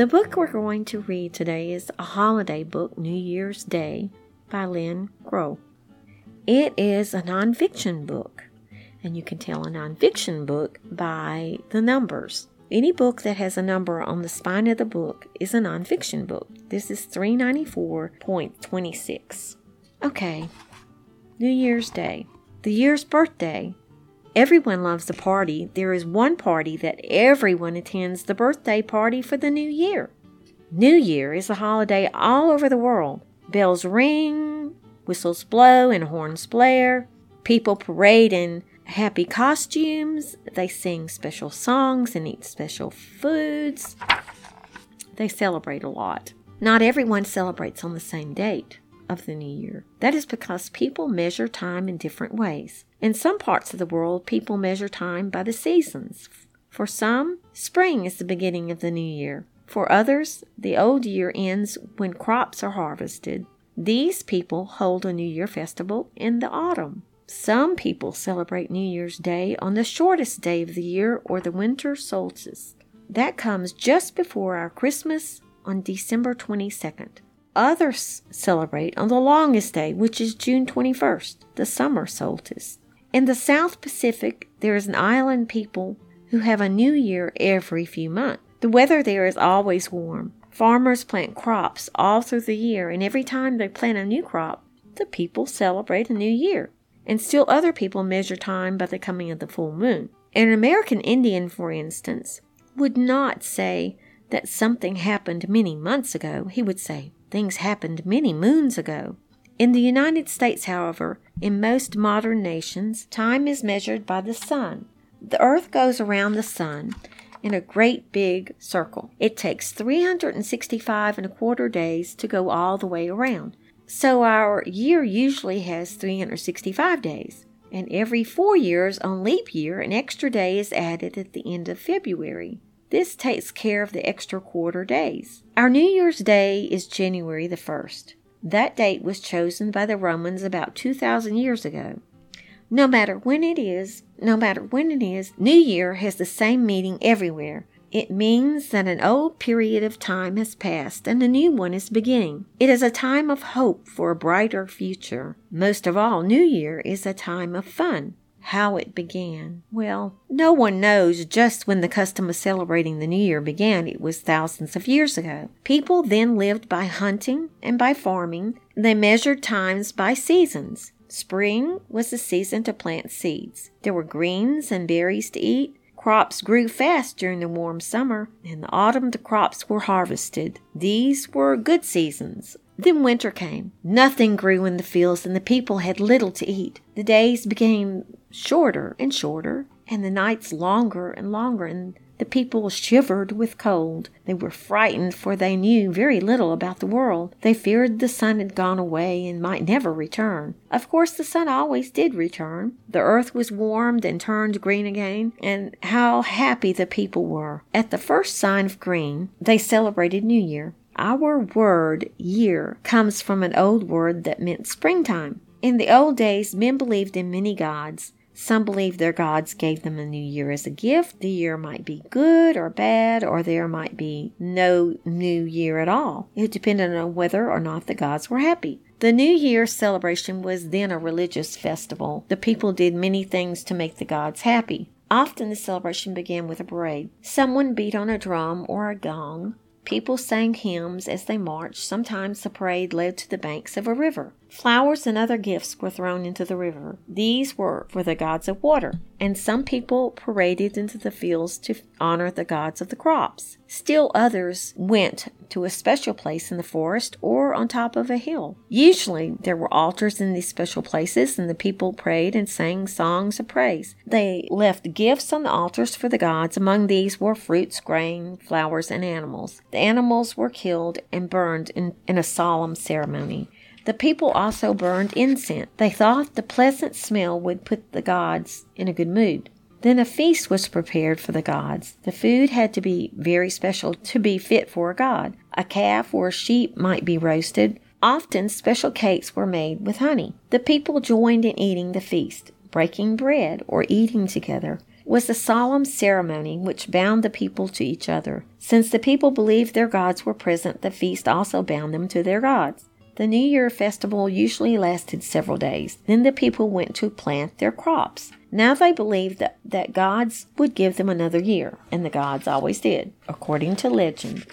The book we're going to read today is a holiday book, New Year's Day, by Lynn Groh. It is a nonfiction book, and you can tell a nonfiction book by the numbers. Any book that has a number on the spine of the book is a nonfiction book. This is 394.26. Okay, New Year's Day. The year's birthday. Everyone loves a party. There is one party that everyone attends the birthday party for the new year. New Year is a holiday all over the world. Bells ring, whistles blow, and horns blare. People parade in happy costumes. They sing special songs and eat special foods. They celebrate a lot. Not everyone celebrates on the same date of the new year. That is because people measure time in different ways. In some parts of the world, people measure time by the seasons. For some, spring is the beginning of the new year. For others, the old year ends when crops are harvested. These people hold a New Year festival in the autumn. Some people celebrate New Year's Day on the shortest day of the year or the winter solstice. That comes just before our Christmas on December 22nd. Others celebrate on the longest day, which is June 21st, the summer solstice. In the South Pacific, there is an island people who have a new year every few months. The weather there is always warm. Farmers plant crops all through the year, and every time they plant a new crop, the people celebrate a new year and still other people measure time by the coming of the full moon. An American Indian, for instance, would not say that something happened many months ago. He would say, things happened many moons ago. In the United States, however, in most modern nations, time is measured by the sun. The earth goes around the sun in a great big circle. It takes 365 and a quarter days to go all the way around. So our year usually has 365 days. And every four years on leap year, an extra day is added at the end of February. This takes care of the extra quarter days. Our New Year's Day is January the 1st. That date was chosen by the Romans about 2,000 years ago. No matter when it is, no matter when it is, New Year has the same meaning everywhere. It means that an old period of time has passed and a new one is beginning. It is a time of hope for a brighter future. Most of all, New Year is a time of fun. How it began. Well, no one knows just when the custom of celebrating the New Year began. It was thousands of years ago. People then lived by hunting and by farming. They measured times by seasons. Spring was the season to plant seeds. There were greens and berries to eat. Crops grew fast during the warm summer. In the autumn, the crops were harvested. These were good seasons. Then winter came. Nothing grew in the fields, and the people had little to eat. The days became shorter and shorter, and the nights longer and longer, and the people shivered with cold. They were frightened, for they knew very little about the world. They feared the sun had gone away and might never return. Of course, the sun always did return. The earth was warmed and turned green again, and how happy the people were. At the first sign of green, they celebrated New Year. Our word year comes from an old word that meant springtime. In the old days, men believed in many gods. Some believe their gods gave them a new year as a gift. The year might be good or bad, or there might be no new year at all. It depended on whether or not the gods were happy. The New Year celebration was then a religious festival. The people did many things to make the gods happy. Often the celebration began with a parade. Someone beat on a drum or a gong. People sang hymns as they marched. Sometimes the parade led to the banks of a river. Flowers and other gifts were thrown into the river. These were for the gods of water, and some people paraded into the fields to honor the gods of the crops. Still others went to a special place in the forest or on top of a hill. Usually there were altars in these special places, and the people prayed and sang songs of praise. They left gifts on the altars for the gods. Among these were fruits, grain, flowers, and animals. The animals were killed and burned in, in a solemn ceremony. The people also burned incense. They thought the pleasant smell would put the gods in a good mood. Then a feast was prepared for the gods. The food had to be very special to be fit for a god. A calf or a sheep might be roasted. Often special cakes were made with honey. The people joined in eating the feast, breaking bread or eating together. was a solemn ceremony which bound the people to each other. Since the people believed their gods were present, the feast also bound them to their gods. The New Year festival usually lasted several days. Then the people went to plant their crops. Now they believed that, that gods would give them another year, and the gods always did, according to legend.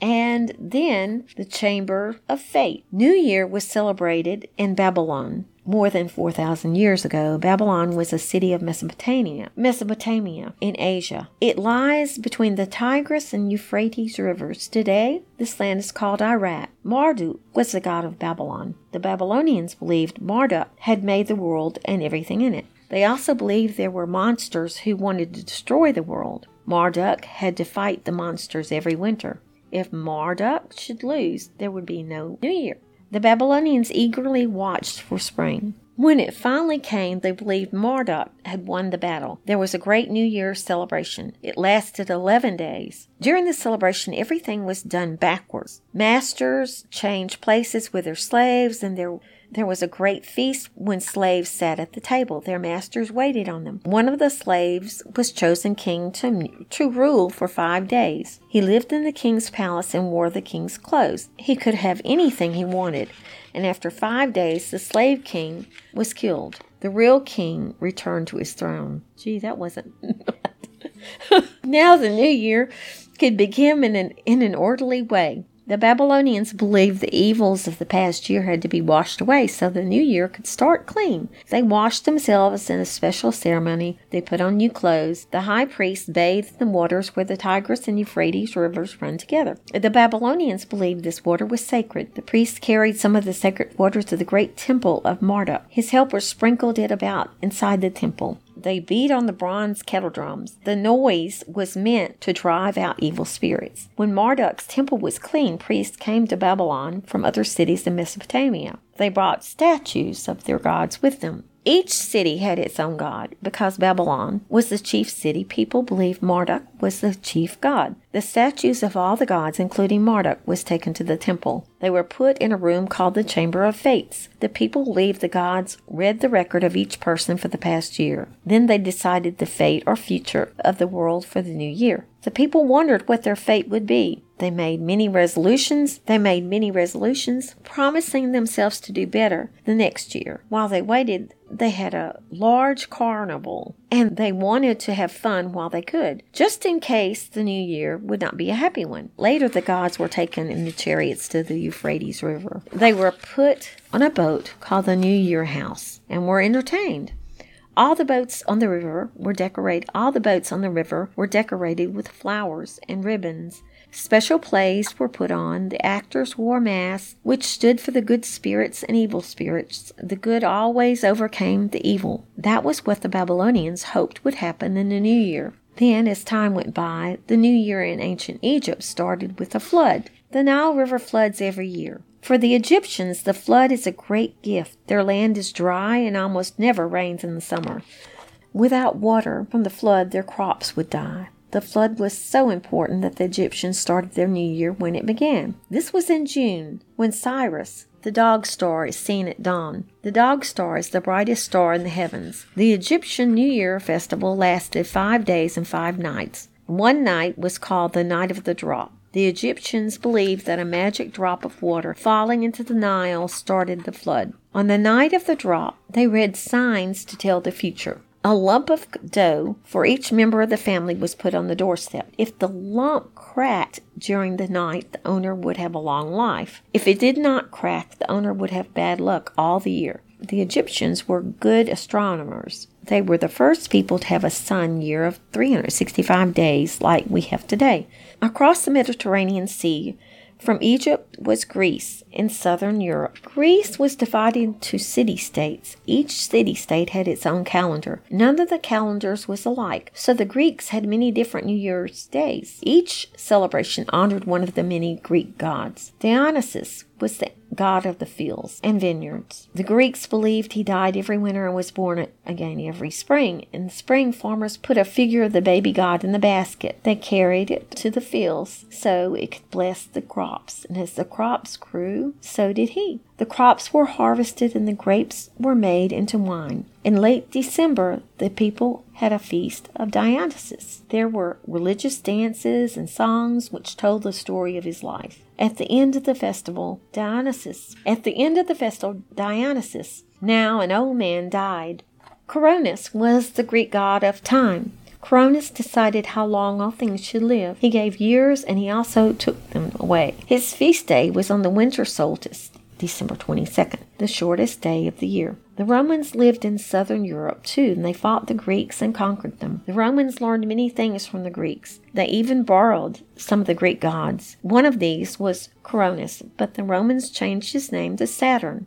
And then the Chamber of Fate. New Year was celebrated in Babylon. More than 4,000 years ago, Babylon was a city of Mesopotamia, Mesopotamia in Asia. It lies between the Tigris and Euphrates rivers. Today, this land is called Iraq. Marduk was the god of Babylon. The Babylonians believed Marduk had made the world and everything in it. They also believed there were monsters who wanted to destroy the world. Marduk had to fight the monsters every winter. If Marduk should lose, there would be no New Year. The Babylonians eagerly watched for spring. When it finally came, they believed Marduk had won the battle. There was a great New Year's celebration. It lasted 11 days. During the celebration, everything was done backwards. Masters changed places with their slaves, and there there was a great feast when slaves sat at the table. Their masters waited on them. One of the slaves was chosen king to, to rule for five days. He lived in the king's palace and wore the king's clothes. He could have anything he wanted. And after five days, the slave king was killed. The real king returned to his throne. Gee, that wasn't. now the new year could begin in an, in an orderly way. The Babylonians believed the evils of the past year had to be washed away so the new year could start clean. They washed themselves in a special ceremony. They put on new clothes. The high priest bathed in waters where the Tigris and Euphrates rivers run together. The Babylonians believed this water was sacred. The priest carried some of the sacred water to the great temple of Marduk. His helpers sprinkled it about inside the temple. They beat on the bronze kettle drums. The noise was meant to drive out evil spirits. When Marduk's temple was clean, priests came to Babylon from other cities in Mesopotamia. They brought statues of their gods with them. Each city had its own god. Because Babylon was the chief city, people believed Marduk was the chief god. The statues of all the gods, including Marduk, was taken to the temple. They were put in a room called the Chamber of Fates. The people believed the gods read the record of each person for the past year. Then they decided the fate or future of the world for the new year. The people wondered what their fate would be. They made many resolutions. They made many resolutions, promising themselves to do better the next year. While they waited, they had a large carnival and they wanted to have fun while they could, just in case the new year would not be a happy one. Later, the gods were taken in the chariots to the Euphrates River. They were put on a boat called the New Year House and were entertained. All the boats on the river were decorated. All the boats on the river were decorated with flowers and ribbons Special plays were put on. The actors wore masks, which stood for the good spirits and evil spirits. The good always overcame the evil. That was what the Babylonians hoped would happen in the new year. Then, as time went by, the new year in ancient Egypt started with a flood. The Nile River floods every year. For the Egyptians, the flood is a great gift. Their land is dry and almost never rains in the summer. Without water from the flood, their crops would die. The flood was so important that the Egyptians started their new year when it began. This was in June, when Sirius, the dog star, is seen at dawn. The dog star is the brightest star in the heavens. The Egyptian New Year festival lasted five days and five nights. One night was called the Night of the Drop. The Egyptians believed that a magic drop of water falling into the Nile started the flood. On the night of the drop, they read signs to tell the future. A lump of dough for each member of the family was put on the doorstep. If the lump cracked during the night, the owner would have a long life. If it did not crack, the owner would have bad luck all the year. The Egyptians were good astronomers. They were the first people to have a sun year of 365 days like we have today. Across the Mediterranean Sea, from Egypt was Greece in southern Europe. Greece was divided into city states. Each city state had its own calendar. None of the calendars was alike, so the Greeks had many different New Year's days. Each celebration honored one of the many Greek gods. Dionysus was the god of the fields and vineyards. The Greeks believed he died every winter and was born again every spring. In the spring, farmers put a figure of the baby god in the basket. They carried it to the fields so it could bless the crops. And as the crops grew, so did he. The crops were harvested and the grapes were made into wine. In late December, the people had a feast of Dionysus. There were religious dances and songs which told the story of his life. At the end of the festival, Dionysus, at the end of the festival, Dionysus, now an old man, died. Cronus was the Greek god of time. Cronus decided how long all things should live. He gave years and he also took them away. His feast day was on the winter solstice, December 22nd, the shortest day of the year. The Romans lived in southern Europe too, and they fought the Greeks and conquered them. The Romans learned many things from the Greeks. They even borrowed some of the Greek gods. One of these was Cronus, but the Romans changed his name to Saturn.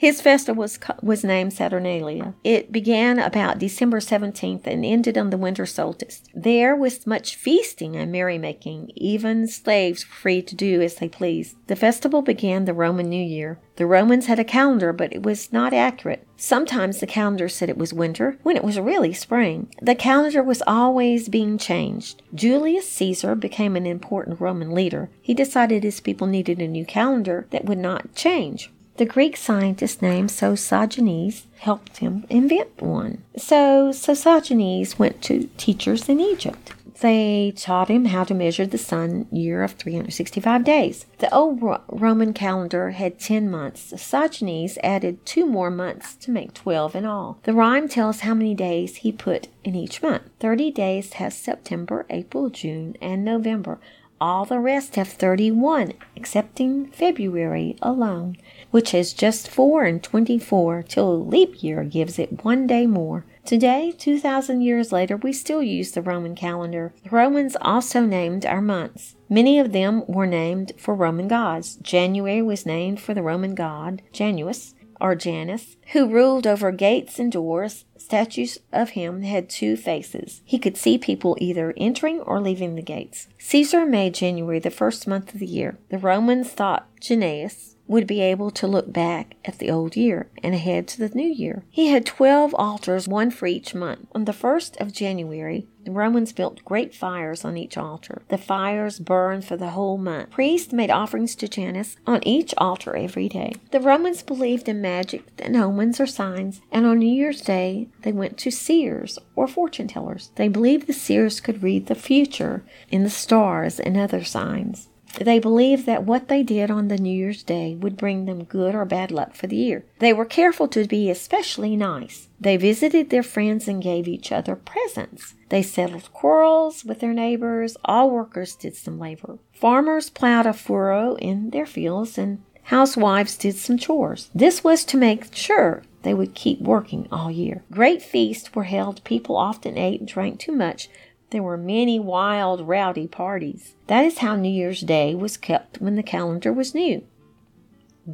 His festival was, was named Saturnalia. It began about December 17th and ended on the winter solstice. There was much feasting and merrymaking. Even slaves were free to do as they pleased. The festival began the Roman New Year. The Romans had a calendar, but it was not accurate. Sometimes the calendar said it was winter when it was really spring. The calendar was always being changed. Julius Caesar became an important Roman leader. He decided his people needed a new calendar that would not change. The Greek scientist named Sosigenes helped him invent one. So Sosigenes went to teachers in Egypt. They taught him how to measure the sun year of 365 days. The old Roman calendar had 10 months. Sosigenes added two more months to make 12 in all. The rhyme tells how many days he put in each month. 30 days has September, April, June, and November. All the rest have 31, excepting February alone which has just four and twenty four, till a leap year gives it one day more. Today, 2,000 years later, we still use the Roman calendar. The Romans also named our months. Many of them were named for Roman gods. January was named for the Roman god Janus or Janus, who ruled over gates and doors. Statues of him had two faces. He could see people either entering or leaving the gates. Caesar made January the first month of the year. The Romans thought Janus would be able to look back at the old year and ahead to the new year. He had 12 altars, one for each month. On the 1st of January, the Romans built great fires on each altar. The fires burned for the whole month. Priests made offerings to Janus on each altar every day. The Romans believed in magic and omens or signs, and on New Year's Day they went to seers or fortune tellers. They believed the seers could read the future in the stars and other signs. They believed that what they did on the New Year's Day would bring them good or bad luck for the year. They were careful to be especially nice. They visited their friends and gave each other presents. They settled quarrels with their neighbors. All workers did some labor. Farmers plowed a furrow in their fields and housewives did some chores. This was to make sure they would keep working all year. Great feasts were held. People often ate and drank too much, there were many wild, rowdy parties. That is how New Year's Day was kept when the calendar was new.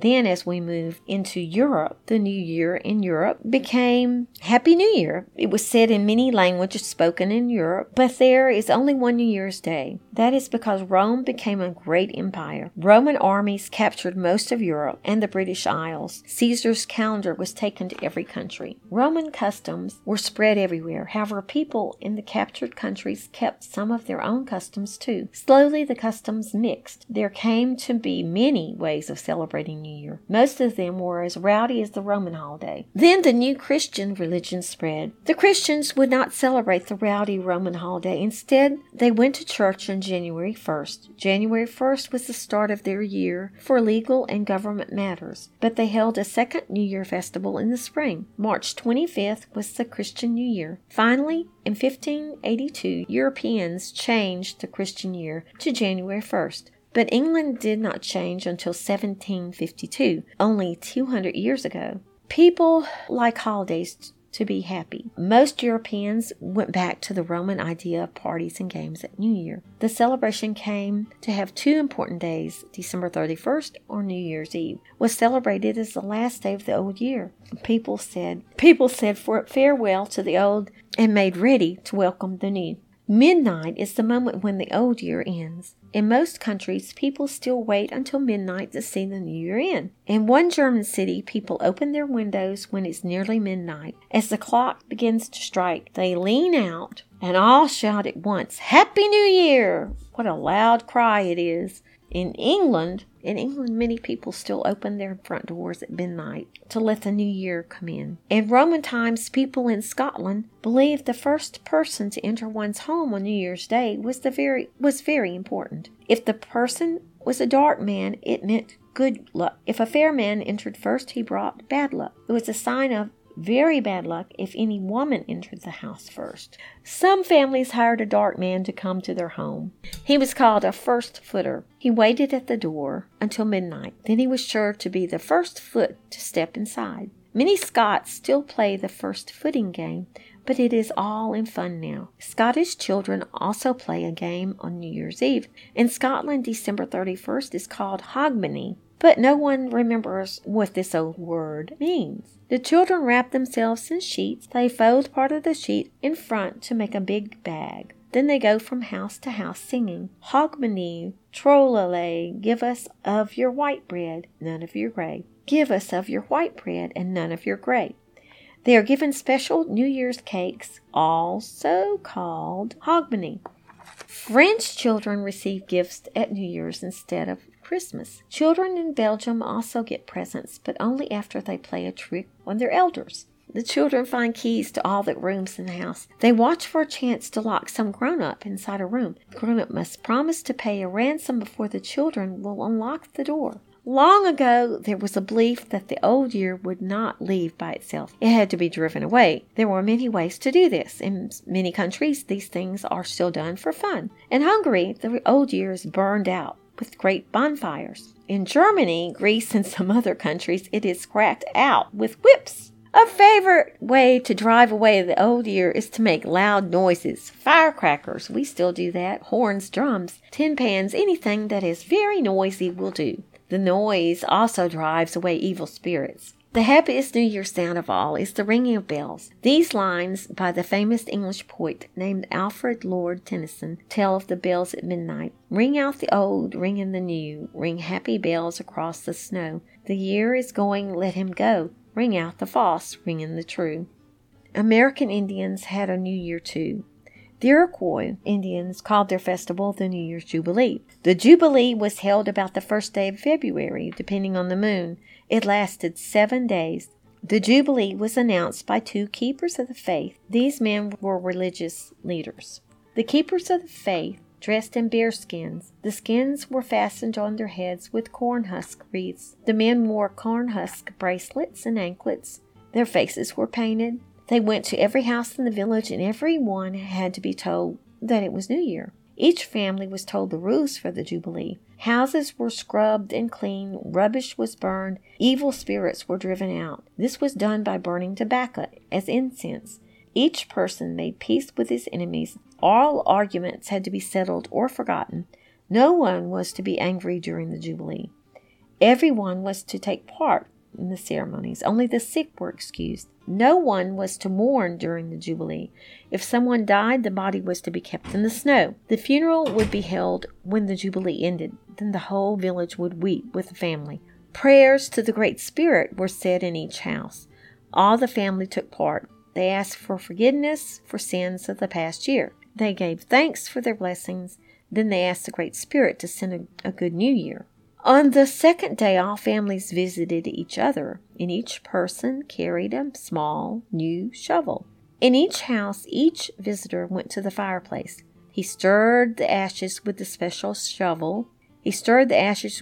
Then, as we move into Europe, the new year in Europe became Happy New Year. It was said in many languages spoken in Europe, but there is only one New Year's Day. That is because Rome became a great empire. Roman armies captured most of Europe and the British Isles. Caesar's calendar was taken to every country. Roman customs were spread everywhere. However, people in the captured countries kept some of their own customs too. Slowly, the customs mixed. There came to be many ways of celebrating New Year. Most of them were as rowdy as the Roman holiday. Then the new Christian religion spread. The Christians would not celebrate the rowdy Roman holiday. Instead, they went to church on January 1st. January 1st was the start of their year for legal and government matters, but they held a second New Year festival in the spring. March 25th was the Christian New Year. Finally, in 1582, Europeans changed the Christian year to January 1st. But England did not change until 1752, only 200 years ago. People like holidays to be happy. Most Europeans went back to the Roman idea of parties and games at New Year. The celebration came to have two important days. December 31st or New Year's Eve was celebrated as the last day of the old year. People said people said for farewell to the old and made ready to welcome the new. Midnight is the moment when the old year ends. In most countries, people still wait until midnight to see the new year in. In one German city, people open their windows when it's nearly midnight. As the clock begins to strike, they lean out and all shout at once, Happy New Year! What a loud cry it is. In England, in England, many people still open their front doors at midnight to let the new year come in. In Roman times, people in Scotland believed the first person to enter one's home on New Year's Day was the very was very important. If the person was a dark man, it meant good luck. If a fair man entered first, he brought bad luck. It was a sign of very bad luck if any woman entered the house first. Some families hired a dark man to come to their home. He was called a first footer. He waited at the door until midnight. Then he was sure to be the first foot to step inside. Many Scots still play the first footing game, but it is all in fun now. Scottish children also play a game on New Year's Eve. In Scotland, December 31st is called Hogmanay, but no one remembers what this old word means. The children wrap themselves in sheets. They fold part of the sheet in front to make a big bag. Then they go from house to house singing, Hogmanay, Trollalay, give us of your white bread, none of your gray. Give us of your white bread and none of your gray. They are given special New Year's cakes, also called hogmanay. French children receive gifts at New Year's instead of Christmas. Children in Belgium also get presents, but only after they play a trick on their elders. The children find keys to all the rooms in the house. They watch for a chance to lock some grown up inside a room. The grown up must promise to pay a ransom before the children will unlock the door. Long ago, there was a belief that the old year would not leave by itself. It had to be driven away. There were many ways to do this. In many countries, these things are still done for fun. In Hungary, the old year is burned out with great bonfires. In Germany, Greece, and some other countries, it is cracked out with whips. A favorite way to drive away the old year is to make loud noises. Firecrackers, we still do that. Horns, drums, tin pans, anything that is very noisy will do. The noise also drives away evil spirits. The happiest New Year sound of all is the ringing of bells. These lines by the famous English poet named Alfred Lord Tennyson tell of the bells at midnight. Ring out the old, ring in the new, ring happy bells across the snow. The year is going, let him go. Ring out the false, ring in the true. American Indians had a New Year too. The Iroquois Indians called their festival the New Year's Jubilee. The Jubilee was held about the first day of February, depending on the moon. It lasted seven days. The Jubilee was announced by two keepers of the faith. These men were religious leaders. The keepers of the faith dressed in bear skins. The skins were fastened on their heads with corn husk wreaths. The men wore corn husk bracelets and anklets. Their faces were painted. They went to every house in the village, and every one had to be told that it was New Year. Each family was told the rules for the Jubilee. Houses were scrubbed and cleaned, rubbish was burned, evil spirits were driven out. This was done by burning tobacco as incense. Each person made peace with his enemies. All arguments had to be settled or forgotten. No one was to be angry during the Jubilee. Everyone was to take part in the ceremonies. Only the sick were excused. No one was to mourn during the Jubilee. If someone died, the body was to be kept in the snow. The funeral would be held when the Jubilee ended. Then the whole village would weep with the family. Prayers to the Great Spirit were said in each house. All the family took part. They asked for forgiveness for sins of the past year. They gave thanks for their blessings. Then they asked the Great Spirit to send a, a good new year. On the second day, all families visited each other, and each person carried a small new shovel. In each house, each visitor went to the fireplace. He stirred the ashes with the special shovel. He stirred the ashes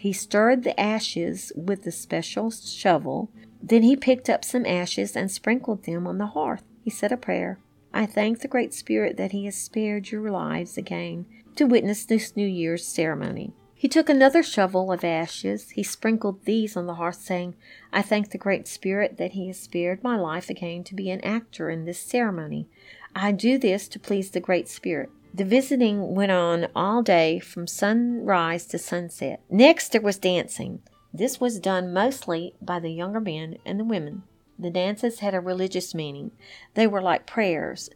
he stirred the ashes with the special shovel. Then he picked up some ashes and sprinkled them on the hearth. He said a prayer. I thank the Great Spirit that He has spared your lives again to witness this New Year's ceremony. He took another shovel of ashes. He sprinkled these on the hearth, saying, I thank the Great Spirit that He has spared my life again to be an actor in this ceremony. I do this to please the Great Spirit. The visiting went on all day from sunrise to sunset. Next, there was dancing. This was done mostly by the younger men and the women. The dances had a religious meaning. They were like prayers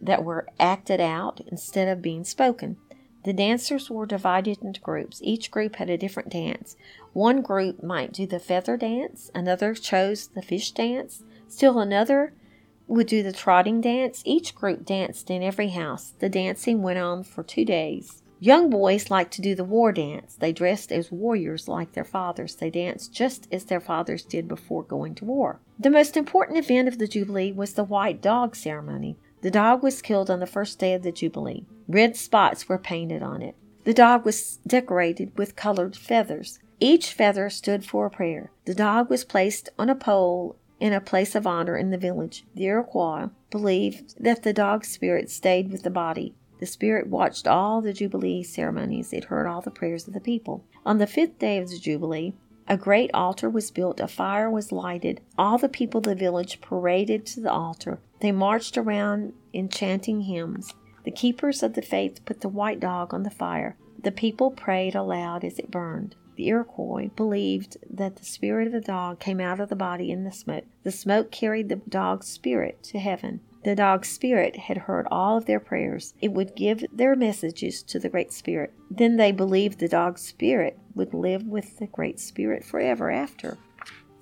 that were acted out instead of being spoken. The dancers were divided into groups. Each group had a different dance. One group might do the feather dance, another chose the fish dance, still another would do the trotting dance. Each group danced in every house. The dancing went on for two days. Young boys liked to do the war dance. They dressed as warriors like their fathers. They danced just as their fathers did before going to war. The most important event of the Jubilee was the white dog ceremony. The dog was killed on the first day of the Jubilee. Red spots were painted on it. The dog was decorated with colored feathers. Each feather stood for a prayer. The dog was placed on a pole in a place of honor in the village. The Iroquois believed that the dog's spirit stayed with the body. The spirit watched all the Jubilee ceremonies. It heard all the prayers of the people. On the fifth day of the Jubilee, a great altar was built, a fire was lighted. All the people of the village paraded to the altar. They marched around in chanting hymns. The keepers of the faith put the white dog on the fire. The people prayed aloud as it burned. The Iroquois believed that the spirit of the dog came out of the body in the smoke. The smoke carried the dog's spirit to heaven. The dog's spirit had heard all of their prayers. It would give their messages to the Great Spirit. Then they believed the dog's spirit would live with the Great Spirit forever after.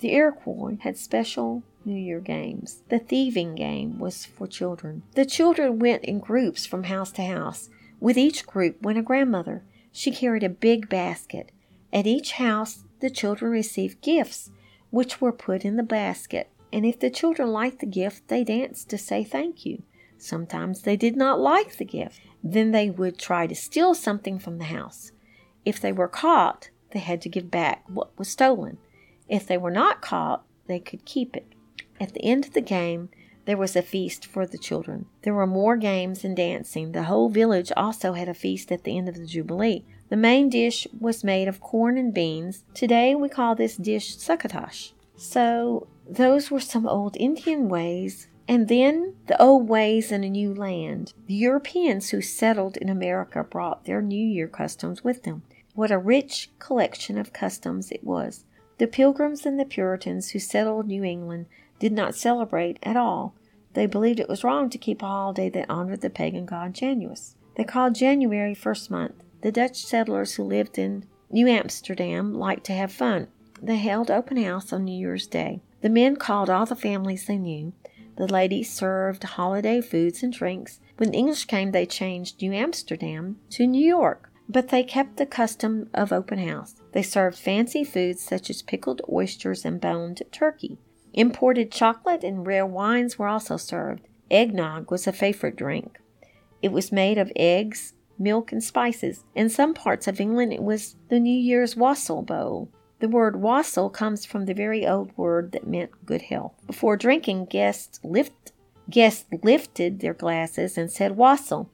The Iroquois had special New Year games. The thieving game was for children. The children went in groups from house to house. With each group went a grandmother. She carried a big basket. At each house, the children received gifts, which were put in the basket and if the children liked the gift, they danced to say thank you. Sometimes they did not like the gift. Then they would try to steal something from the house. If they were caught, they had to give back what was stolen. If they were not caught, they could keep it. At the end of the game, there was a feast for the children. There were more games and dancing. The whole village also had a feast at the end of the Jubilee. The main dish was made of corn and beans. Today we call this dish succotash. So those were some old Indian ways. And then the old ways in a new land. The Europeans who settled in America brought their New Year customs with them. What a rich collection of customs it was. The Pilgrims and the Puritans who settled New England did not celebrate at all. They believed it was wrong to keep a holiday that honored the pagan god Janus. They called January first month. The Dutch settlers who lived in New Amsterdam liked to have fun. They held open house on New Year's Day. The men called all the families they knew. The ladies served holiday foods and drinks. When the English came, they changed New Amsterdam to New York, but they kept the custom of open house. They served fancy foods such as pickled oysters and boned turkey. Imported chocolate and rare wines were also served. Eggnog was a favorite drink. It was made of eggs, milk, and spices. In some parts of England, it was the New Year's wassail bowl. The word wassail comes from the very old word that meant good health. Before drinking, guests lift guests lifted their glasses and said wassail,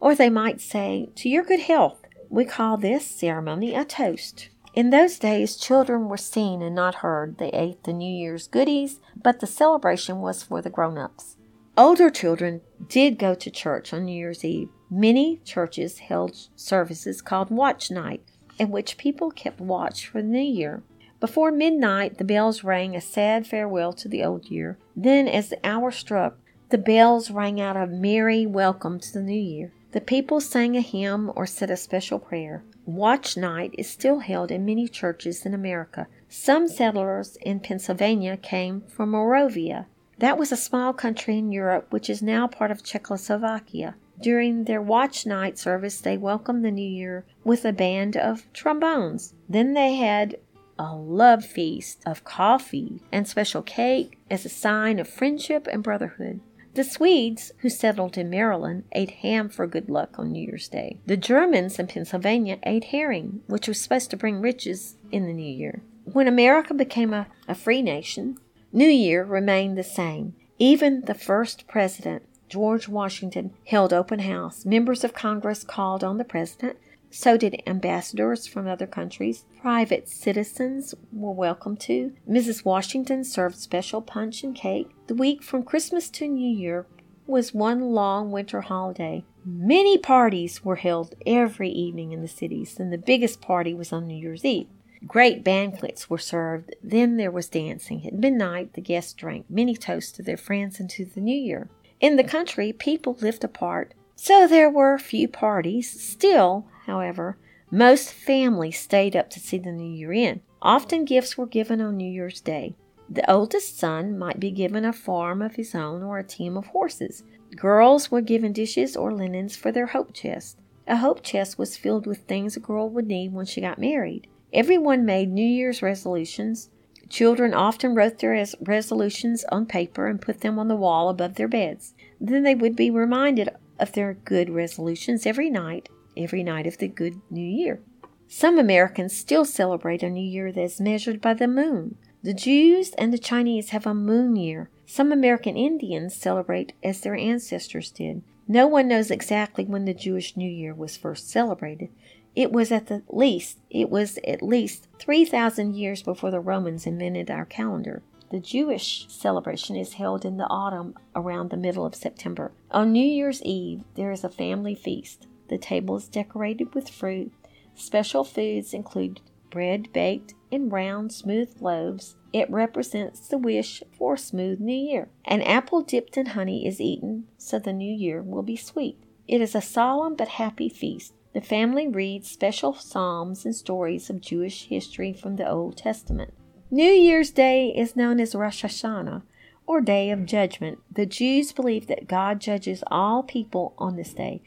or they might say, "To your good health." We call this ceremony a toast. In those days, children were seen and not heard. They ate the New Year's goodies, but the celebration was for the grown ups. Older children did go to church on New Year's Eve. Many churches held services called Watch Night in which people kept watch for the new year. Before midnight, the bells rang a sad farewell to the old year. Then, as the hour struck, the bells rang out a merry welcome to the new year. The people sang a hymn or said a special prayer. Watch night is still held in many churches in America. Some settlers in Pennsylvania came from Moravia. That was a small country in Europe which is now part of Czechoslovakia. During their watch night service, they welcomed the new year with a band of trombones. Then they had a love feast of coffee and special cake as a sign of friendship and brotherhood. The Swedes, who settled in Maryland, ate ham for good luck on New Year's Day. The Germans in Pennsylvania ate herring, which was supposed to bring riches in the new year. When America became a, a free nation, New Year remained the same. Even the first president George Washington held open house. Members of Congress called on the president. So did ambassadors from other countries. Private citizens were welcome too. Mrs. Washington served special punch and cake. The week from Christmas to New Year was one long winter holiday. Many parties were held every evening in the cities, and the biggest party was on New Year's Eve. Great banquets were served. Then there was dancing. At midnight, the guests drank many toasts to their friends and to the new year. In the country, people lived apart, so there were few parties. Still, however, most families stayed up to see the New Year in. Often gifts were given on New Year's Day. The oldest son might be given a farm of his own or a team of horses. Girls were given dishes or linens for their hope chest. A hope chest was filled with things a girl would need when she got married. Everyone made New Year's resolutions. Children often wrote their resolutions on paper and put them on the wall above their beds. Then they would be reminded of their good resolutions every night, every night of the good New Year. Some Americans still celebrate a New Year that is measured by the moon. The Jews and the Chinese have a moon year. Some American Indians celebrate as their ancestors did. No one knows exactly when the Jewish New Year was first celebrated. It was at the least it was at least 3000 years before the Romans invented our calendar. The Jewish celebration is held in the autumn around the middle of September. On New Year's Eve, there is a family feast. The table is decorated with fruit. Special foods include bread baked in round, smooth loaves. It represents the wish for a smooth new year. An apple dipped in honey is eaten so the new year will be sweet. It is a solemn but happy feast. The family reads special psalms and stories of Jewish history from the Old Testament. New Year's Day is known as Rosh Hashanah, or Day of Judgment. The Jews believe that God judges all people on this day,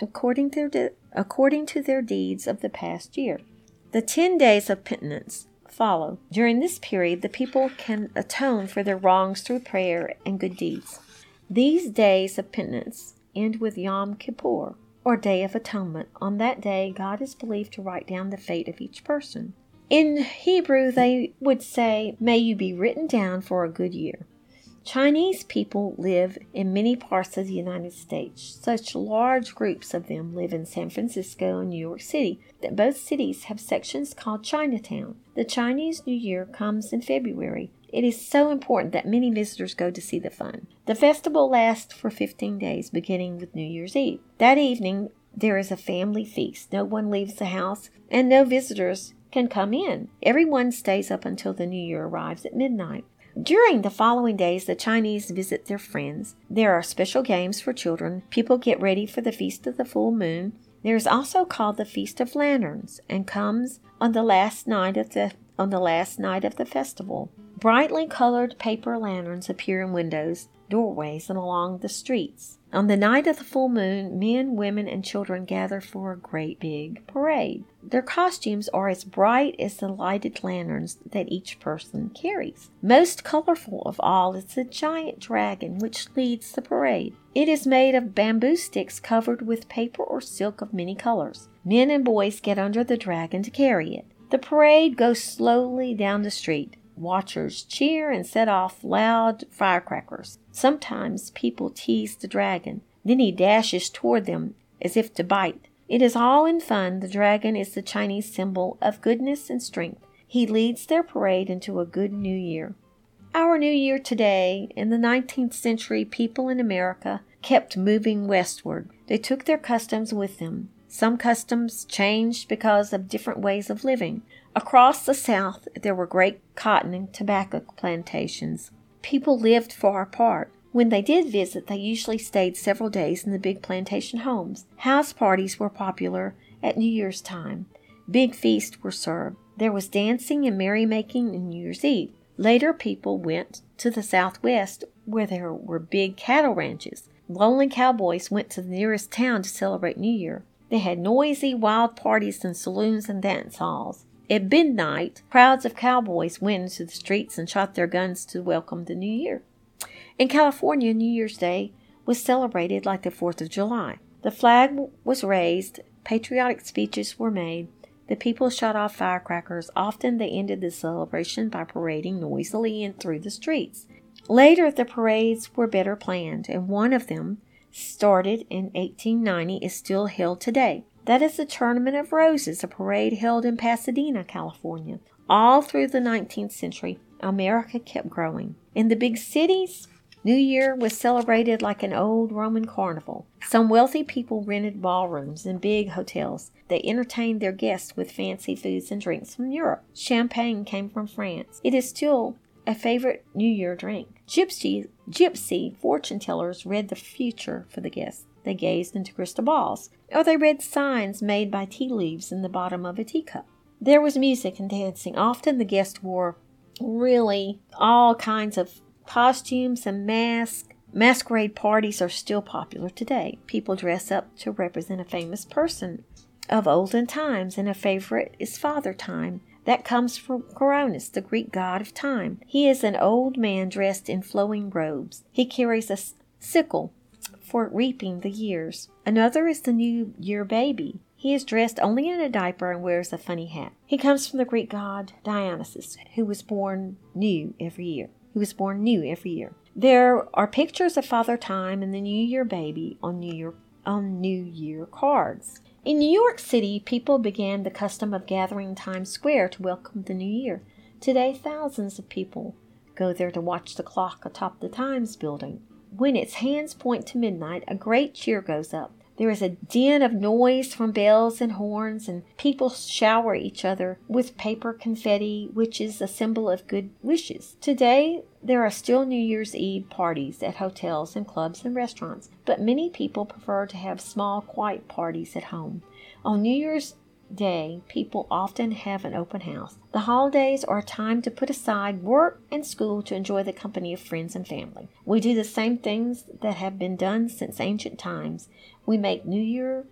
according to their, according to their deeds of the past year. The ten days of penitence follow. During this period, the people can atone for their wrongs through prayer and good deeds. These days of penitence end with Yom Kippur, or Day of Atonement. On that day, God is believed to write down the fate of each person. In Hebrew, they would say, May you be written down for a good year. Chinese people live in many parts of the United States. Such large groups of them live in San Francisco and New York City that both cities have sections called Chinatown. The Chinese New Year comes in February. It is so important that many visitors go to see the fun. The festival lasts for 15 days, beginning with New Year's Eve. That evening, there is a family feast. No one leaves the house, and no visitors can come in. Everyone stays up until the new year arrives at midnight. During the following days, the Chinese visit their friends. There are special games for children. People get ready for the Feast of the Full Moon. There is also called the Feast of Lanterns and comes on the last night of the on the last night of the festival. Brightly colored paper lanterns appear in windows, doorways, and along the streets. On the night of the full moon, men, women, and children gather for a great big parade. Their costumes are as bright as the lighted lanterns that each person carries. Most colorful of all is the giant dragon which leads the parade. It is made of bamboo sticks covered with paper or silk of many colors. Men and boys get under the dragon to carry it. The parade goes slowly down the street. Watchers cheer and set off loud firecrackers. Sometimes people tease the dragon. Then he dashes toward them as if to bite. It is all in fun. The dragon is the Chinese symbol of goodness and strength. He leads their parade into a good new year. Our new year today, in the 19th century, people in America kept moving westward. They took their customs with them. Some customs changed because of different ways of living. Across the South, there were great cotton and tobacco plantations. People lived far apart. When they did visit, they usually stayed several days in the big plantation homes. House parties were popular at New Year's time. Big feasts were served. There was dancing and merrymaking on New Year's Eve. Later, people went to the Southwest where there were big cattle ranches. Lonely cowboys went to the nearest town to celebrate New Year. They had noisy, wild parties in saloons and dance halls. At midnight, crowds of cowboys went into the streets and shot their guns to welcome the new year. In California, New Year's Day was celebrated like the 4th of July. The flag was raised, patriotic speeches were made, the people shot off firecrackers. Often they ended the celebration by parading noisily in through the streets. Later, the parades were better planned, and one of them, started in 1890, is still held today. That is the Tournament of Roses, a parade held in Pasadena, California. All through the 19th century, America kept growing. In the big cities, New Year was celebrated like an old Roman carnival. Some wealthy people rented ballrooms in big hotels. They entertained their guests with fancy foods and drinks from Europe. Champagne came from France. It is still a favorite New Year drink. Gypsy, gypsy fortune tellers read the future for the guests. They gazed into crystal balls, or they read signs made by tea leaves in the bottom of a teacup. There was music and dancing. Often the guests wore really all kinds of costumes and masks. Masquerade parties are still popular today. People dress up to represent a famous person of olden times, and a favorite is Father Time. That comes from Cronus, the Greek god of time. He is an old man dressed in flowing robes. He carries a sickle for reaping the years. Another is the New Year baby. He is dressed only in a diaper and wears a funny hat. He comes from the Greek god Dionysus, who was born new every year. He was born new every year. There are pictures of Father Time and the New Year baby on New Year on New Year cards. In New York City, people began the custom of gathering in Times Square to welcome the new year. Today, thousands of people go there to watch the clock atop the Times building. When its hands point to midnight, a great cheer goes up. There is a din of noise from bells and horns, and people shower each other with paper confetti, which is a symbol of good wishes. Today, there are still New Year's Eve parties at hotels and clubs and restaurants, but many people prefer to have small, quiet parties at home. On New Year's day, people often have an open house. The holidays are a time to put aside work and school to enjoy the company of friends and family. We do the same things that have been done since ancient times. We make New Year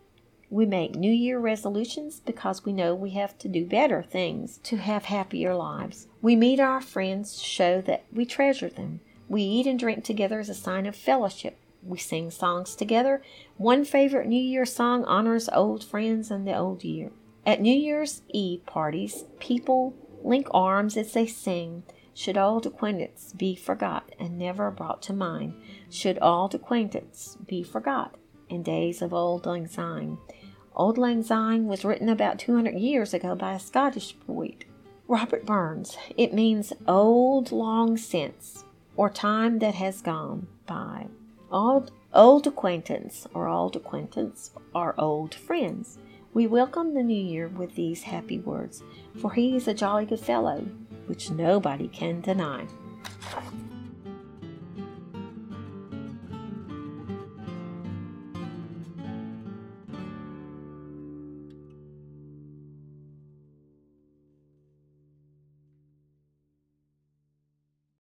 we make New Year resolutions because we know we have to do better things to have happier lives. We meet our friends to show that we treasure them. We eat and drink together as a sign of fellowship. We sing songs together. One favorite New Year song honors old friends and the old year. At New Year's Eve parties, people link arms as they sing. Should old acquaintance be forgot and never brought to mind? Should old acquaintance be forgot in days of old lang syne? Old lang syne was written about 200 years ago by a Scottish poet, Robert Burns. It means old long since, or time that has gone by. Old, old acquaintance or old acquaintance are old friends. We welcome the new year with these happy words, for he is a jolly good fellow, which nobody can deny.